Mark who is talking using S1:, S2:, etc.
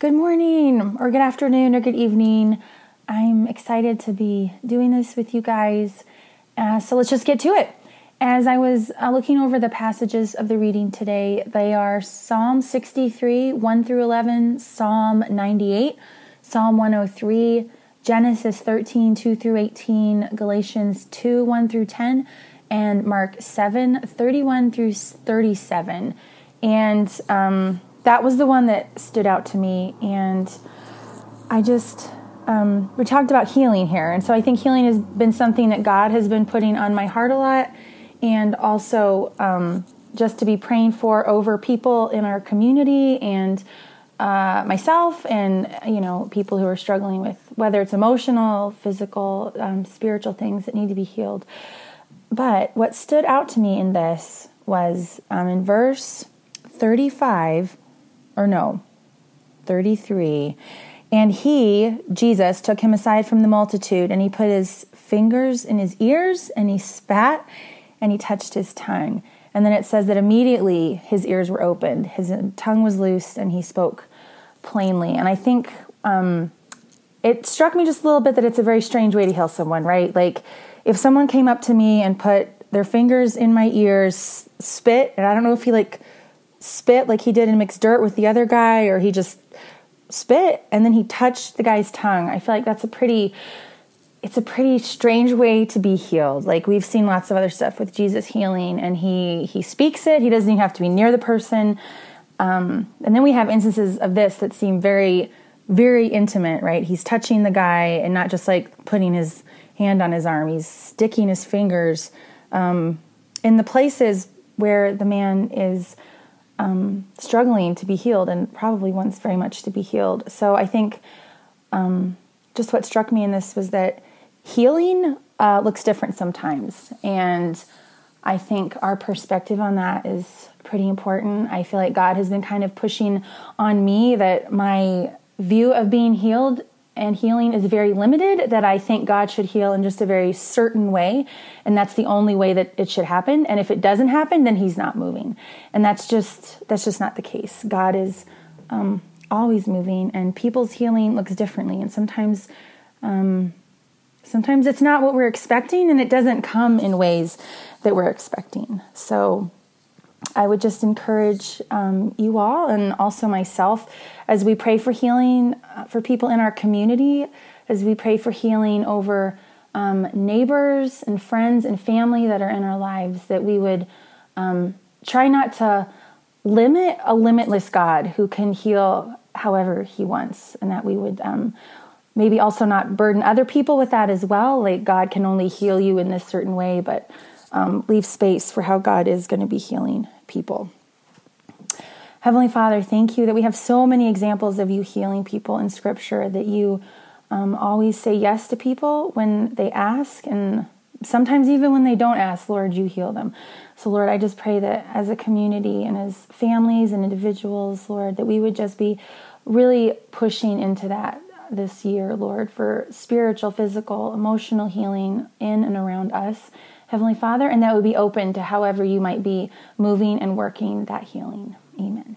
S1: Good morning, or good afternoon, or good evening. I'm excited to be doing this with you guys. Uh, so let's just get to it. As I was uh, looking over the passages of the reading today, they are Psalm 63, 1 through 11, Psalm 98, Psalm 103, Genesis 13, 2 through 18, Galatians 2, 1 through 10, and Mark 7, 31 through 37. And um, that was the one that stood out to me. And I just, um, we talked about healing here. And so I think healing has been something that God has been putting on my heart a lot. And also um, just to be praying for over people in our community and uh, myself and, you know, people who are struggling with whether it's emotional, physical, um, spiritual things that need to be healed. But what stood out to me in this was um, in verse 35 or no, 33. And he, Jesus, took him aside from the multitude, and he put his fingers in his ears, and he spat, and he touched his tongue. And then it says that immediately his ears were opened, his tongue was loosed, and he spoke plainly. And I think um, it struck me just a little bit that it's a very strange way to heal someone, right? Like if someone came up to me and put their fingers in my ears, spit, and I don't know if he like spit like he did and mixed dirt with the other guy or he just spit and then he touched the guy's tongue. I feel like that's a pretty it's a pretty strange way to be healed. Like we've seen lots of other stuff with Jesus healing and he he speaks it. He doesn't even have to be near the person. Um, and then we have instances of this that seem very very intimate, right? He's touching the guy and not just like putting his hand on his arm. He's sticking his fingers um, in the places where the man is um, struggling to be healed and probably wants very much to be healed. So I think um, just what struck me in this was that healing uh, looks different sometimes. And I think our perspective on that is pretty important. I feel like God has been kind of pushing on me that my view of being healed and healing is very limited that I think God should heal in just a very certain way. And that's the only way that it should happen. And if it doesn't happen then he's not moving. And that's just that's just not the case. God is um, always moving and people's healing looks differently. And sometimes um, sometimes it's not what we're expecting and it doesn't come in ways that we're expecting. So I would just encourage um, you all and also myself as we pray for healing uh, for people in our community, as we pray for healing over um, neighbors and friends and family that are in our lives, that we would um, try not to limit a limitless God who can heal however He wants, and that we would um, maybe also not burden other people with that as well. Like God can only heal you in this certain way, but um, leave space for how God is going to be healing people. Heavenly Father, thank you that we have so many examples of you healing people in Scripture, that you um, always say yes to people when they ask, and sometimes even when they don't ask, Lord, you heal them. So, Lord, I just pray that as a community and as families and individuals, Lord, that we would just be really pushing into that this year, Lord, for spiritual, physical, emotional healing in and around us. Heavenly Father, and that would be open to however you might be moving and working that healing. Amen.